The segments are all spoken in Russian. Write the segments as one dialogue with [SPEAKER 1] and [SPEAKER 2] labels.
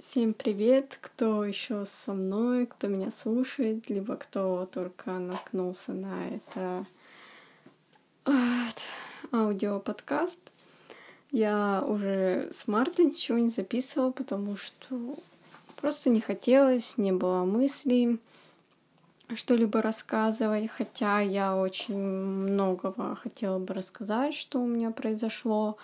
[SPEAKER 1] Всем привет, кто еще со мной, кто меня слушает, либо кто только наткнулся на это аудиоподкаст. Я уже с марта ничего не записывала, потому что просто не хотелось, не было мыслей что-либо рассказывать, хотя я очень многого хотела бы рассказать, что у меня произошло.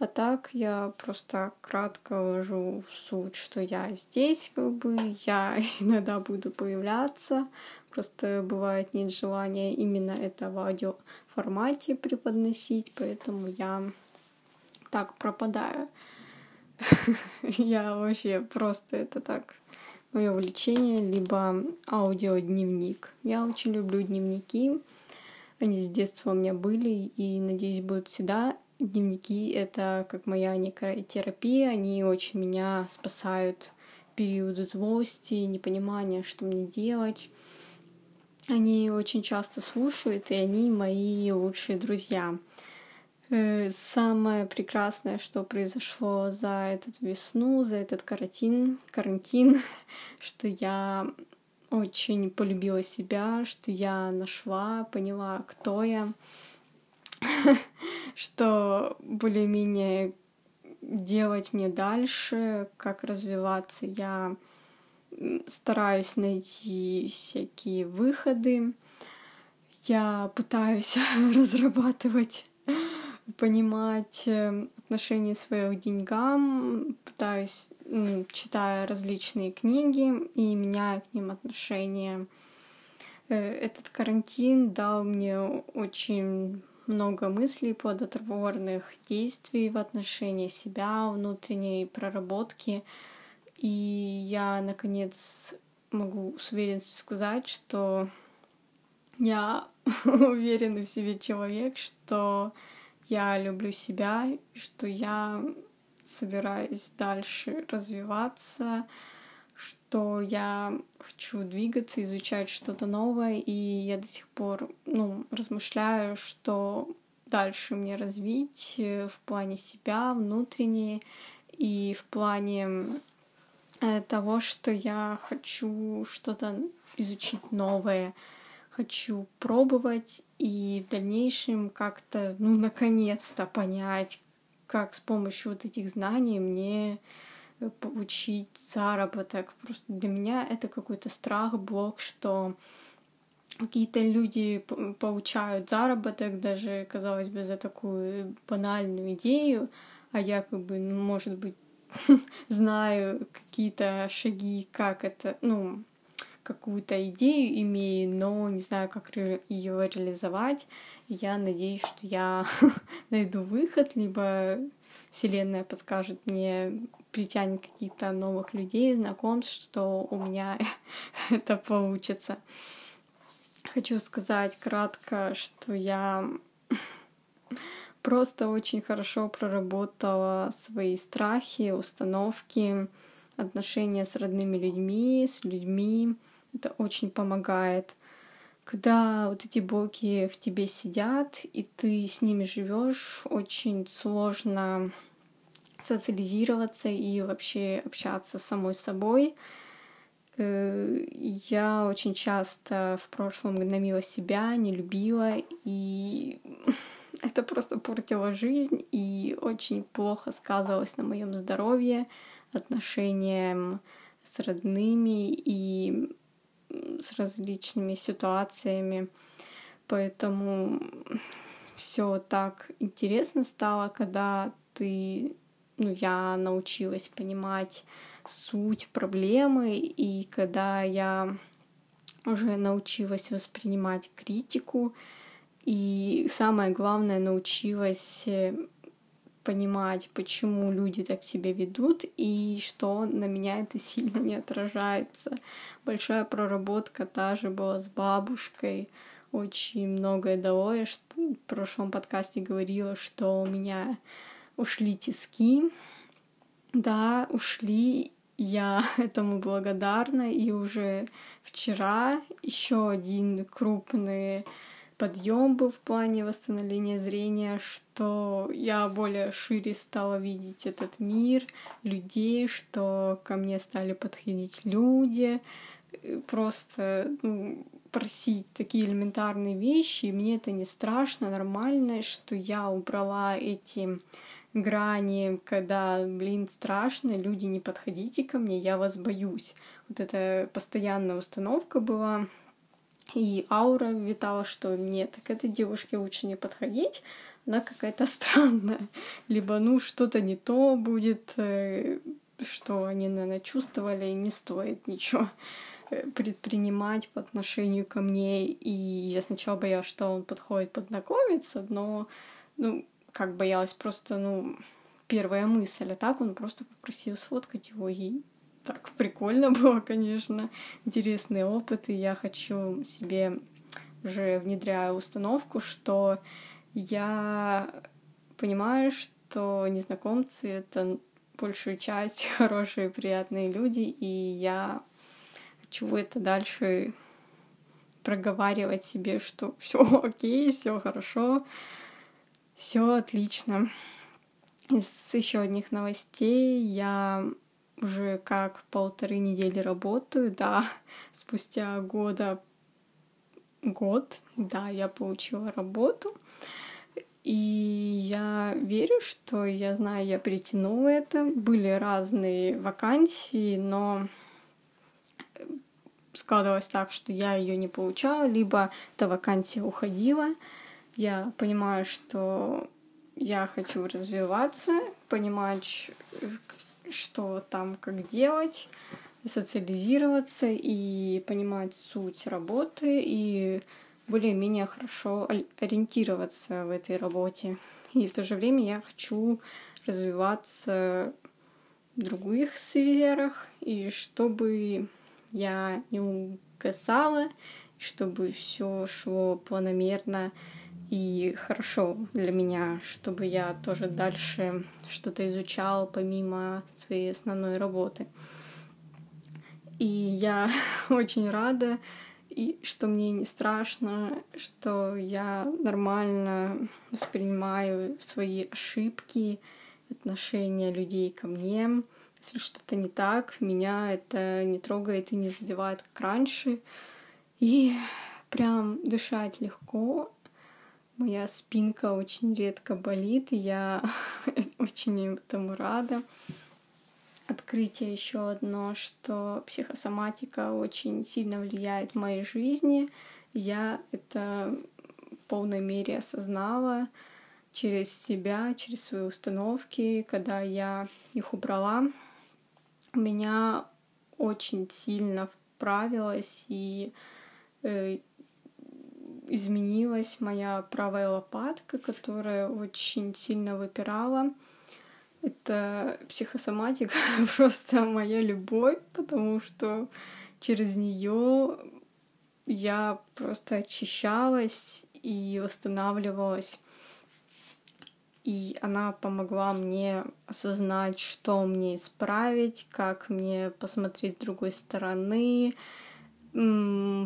[SPEAKER 1] А так я просто кратко вложу в суть, что я здесь, как бы, я иногда буду появляться. Просто бывает нет желания именно это в аудиоформате преподносить, поэтому я так пропадаю. Я вообще просто это так мое увлечение, либо аудиодневник. Я очень люблю дневники. Они с детства у меня были и, надеюсь, будут всегда дневники — это как моя некая терапия, они очень меня спасают периоды злости, непонимания, что мне делать. Они очень часто слушают, и они мои лучшие друзья. Э, самое прекрасное, что произошло за эту весну, за этот карантин, карантин, что я очень полюбила себя, что я нашла, поняла, кто я, что более-менее делать мне дальше, как развиваться. Я стараюсь найти всякие выходы. Я пытаюсь разрабатывать, понимать э, отношение своего к деньгам, пытаюсь, читая различные книги и меняю к ним отношения. Э, этот карантин дал мне очень много мыслей, плодотворных действий в отношении себя, внутренней проработки. И я, наконец, могу с уверенностью сказать, что я уверенный в себе человек, что я люблю себя, что я собираюсь дальше развиваться, что я хочу двигаться, изучать что-то новое, и я до сих пор ну, размышляю, что дальше мне развить э, в плане себя, внутреннее, и в плане э, того, что я хочу что-то изучить новое, хочу пробовать и в дальнейшем как-то, ну, наконец-то понять, как с помощью вот этих знаний мне получить заработок. Просто для меня это какой-то страх, блок, что какие-то люди получают заработок, даже, казалось бы, за такую банальную идею, а я как бы, ну, может быть, знаю какие-то шаги, как это, ну, какую-то идею имею, но не знаю, как ее реализовать. я надеюсь, что я найду выход, либо Вселенная подскажет мне, притянет каких-то новых людей, знакомств, что у меня это получится. Хочу сказать кратко, что я просто очень хорошо проработала свои страхи, установки, отношения с родными людьми, с людьми. Это очень помогает. Когда вот эти боги в тебе сидят, и ты с ними живешь, очень сложно социализироваться и вообще общаться с самой собой. Э, я очень часто в прошлом гномила себя, не любила, и это просто портило жизнь и очень плохо сказывалось на моем здоровье, отношениям с родными и с различными ситуациями. Поэтому все так интересно стало, когда ты, ну, я научилась понимать суть проблемы, и когда я уже научилась воспринимать критику, и самое главное, научилась э, понимать, почему люди так себя ведут и что на меня это сильно не отражается. Большая проработка та же была с бабушкой, очень многое дало. Я в прошлом подкасте говорила, что у меня ушли тиски. Да, ушли, я этому благодарна, и уже вчера еще один крупный подъем был в плане восстановления зрения, что я более шире стала видеть этот мир, людей, что ко мне стали подходить люди, просто ну, просить такие элементарные вещи, и мне это не страшно, нормально, что я убрала эти грани, когда, блин, страшно, люди, не подходите ко мне, я вас боюсь. Вот эта постоянная установка была, и аура витала, что нет, к этой девушке лучше не подходить, она какая-то странная. Либо, ну, что-то не то будет, э, что они, наверное, чувствовали, и не стоит ничего э, предпринимать по отношению ко мне. И я сначала боялась, что он подходит познакомиться, но, ну, как боялась просто, ну, первая мысль, а так он просто попросил сфоткать его, и так прикольно было, конечно, интересный опыт, и я хочу себе уже внедряю установку, что я понимаю, что незнакомцы — это большую часть хорошие, приятные люди, и я хочу это дальше проговаривать себе, что все окей, все хорошо, все отлично. Из еще одних новостей я уже как полторы недели работаю, да, спустя года год, да, я получила работу. И я верю, что я знаю, я притянула это. Были разные вакансии, но складывалось так, что я ее не получала, либо эта вакансия уходила. Я понимаю, что я хочу развиваться, понимать, что там, как делать, социализироваться и понимать суть работы и более-менее хорошо ориентироваться в этой работе. И в то же время я хочу развиваться в других сферах, и чтобы я не угасала, чтобы все шло планомерно и хорошо для меня, чтобы я тоже дальше что-то изучал помимо своей основной работы. И я очень рада, и что мне не страшно, что я нормально воспринимаю свои ошибки, отношения людей ко мне. Если что-то не так, меня это не трогает и не задевает, как раньше. И прям дышать легко, Моя спинка очень редко болит, и я очень этому рада. Открытие еще одно, что психосоматика очень сильно влияет в моей жизни. Я это в полной мере осознала через себя, через свои установки, когда я их убрала. У меня очень сильно вправилась, и э, изменилась моя правая лопатка, которая очень сильно выпирала. Это психосоматика просто моя любовь, потому что через нее я просто очищалась и восстанавливалась. И она помогла мне осознать, что мне исправить, как мне посмотреть с другой стороны,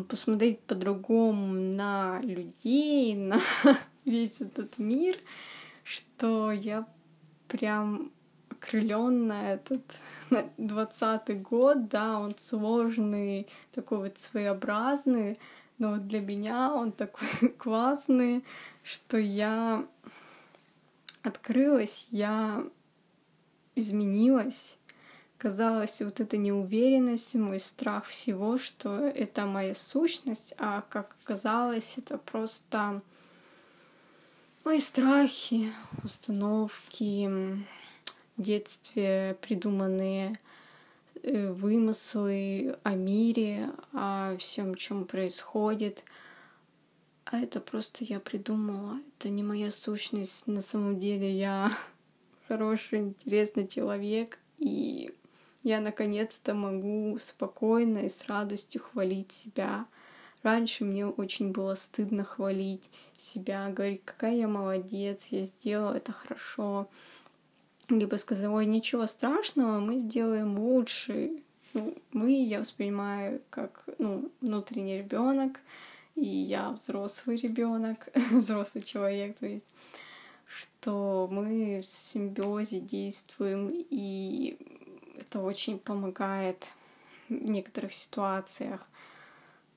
[SPEAKER 1] посмотреть по-другому на людей, на весь этот мир, что я прям окрыленная этот двадцатый год, да, он сложный, такой вот своеобразный, но вот для меня он такой классный, что я открылась, я изменилась, казалось, вот эта неуверенность, мой страх всего, что это моя сущность, а как оказалось, это просто мои страхи, установки, детстве придуманные э, вымыслы о мире, о всем, чем происходит. А это просто я придумала. Это не моя сущность. На самом деле я хороший, интересный человек. И я наконец-то могу спокойно и с радостью хвалить себя. Раньше мне очень было стыдно хвалить себя, говорить, какая я молодец, я сделала это хорошо. Либо сказать, ой, ничего страшного, мы сделаем лучше. Ну, мы, я воспринимаю как ну, внутренний ребенок, и я взрослый ребенок, взрослый человек, то есть что мы в симбиозе действуем, и это очень помогает в некоторых ситуациях.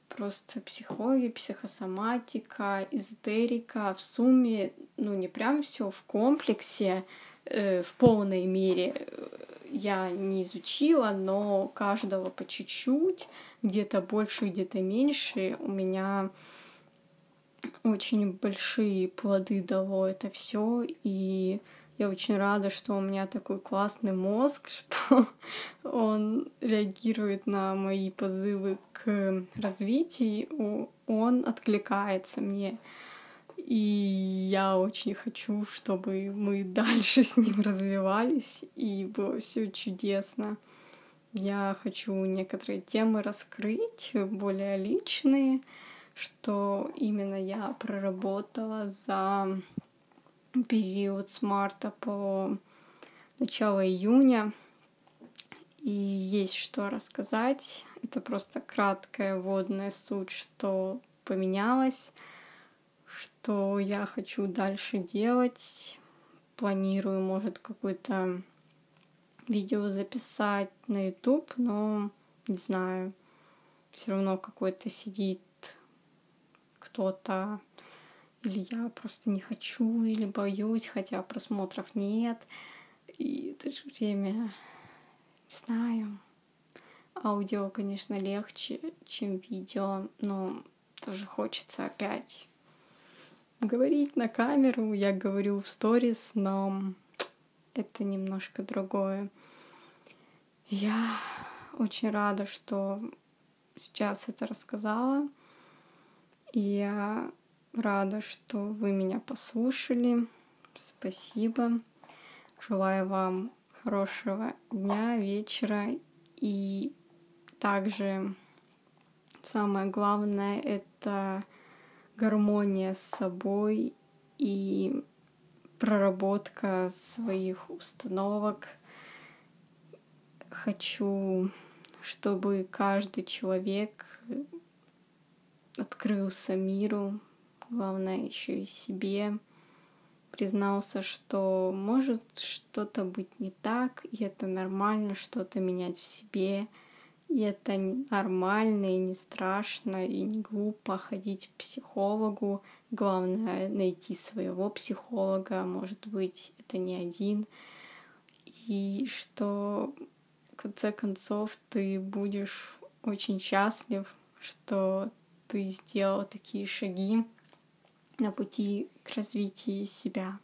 [SPEAKER 1] Просто психология, психосоматика, эзотерика в сумме, ну не прям все в комплексе, э, в полной мере э, я не изучила, но каждого по чуть-чуть, где-то больше, где-то меньше. У меня очень большие плоды дало это все, и я очень рада, что у меня такой классный мозг, что он реагирует на мои позывы к развитию, он откликается мне. И я очень хочу, чтобы мы дальше с ним развивались, и было все чудесно. Я хочу некоторые темы раскрыть, более личные, что именно я проработала за период с марта по начало июня. И есть что рассказать. Это просто краткая вводная суть, что поменялось, что я хочу дальше делать. Планирую, может, какое-то видео записать на YouTube, но не знаю. Все равно какой-то сидит кто-то или я просто не хочу, или боюсь, хотя просмотров нет. И в то же время, не знаю, аудио, конечно, легче, чем видео, но тоже хочется опять говорить на камеру. Я говорю в сторис, но это немножко другое. Я очень рада, что сейчас это рассказала. И я Рада, что вы меня послушали. Спасибо. Желаю вам хорошего дня, вечера. И также самое главное — это гармония с собой и проработка своих установок. Хочу, чтобы каждый человек открылся миру, главное еще и себе, признался, что может что-то быть не так, и это нормально что-то менять в себе, и это нормально и не страшно, и не глупо ходить к психологу. Главное найти своего психолога, может быть, это не один. И что в конце концов ты будешь очень счастлив, что ты сделал такие шаги, на пути к развитию себя.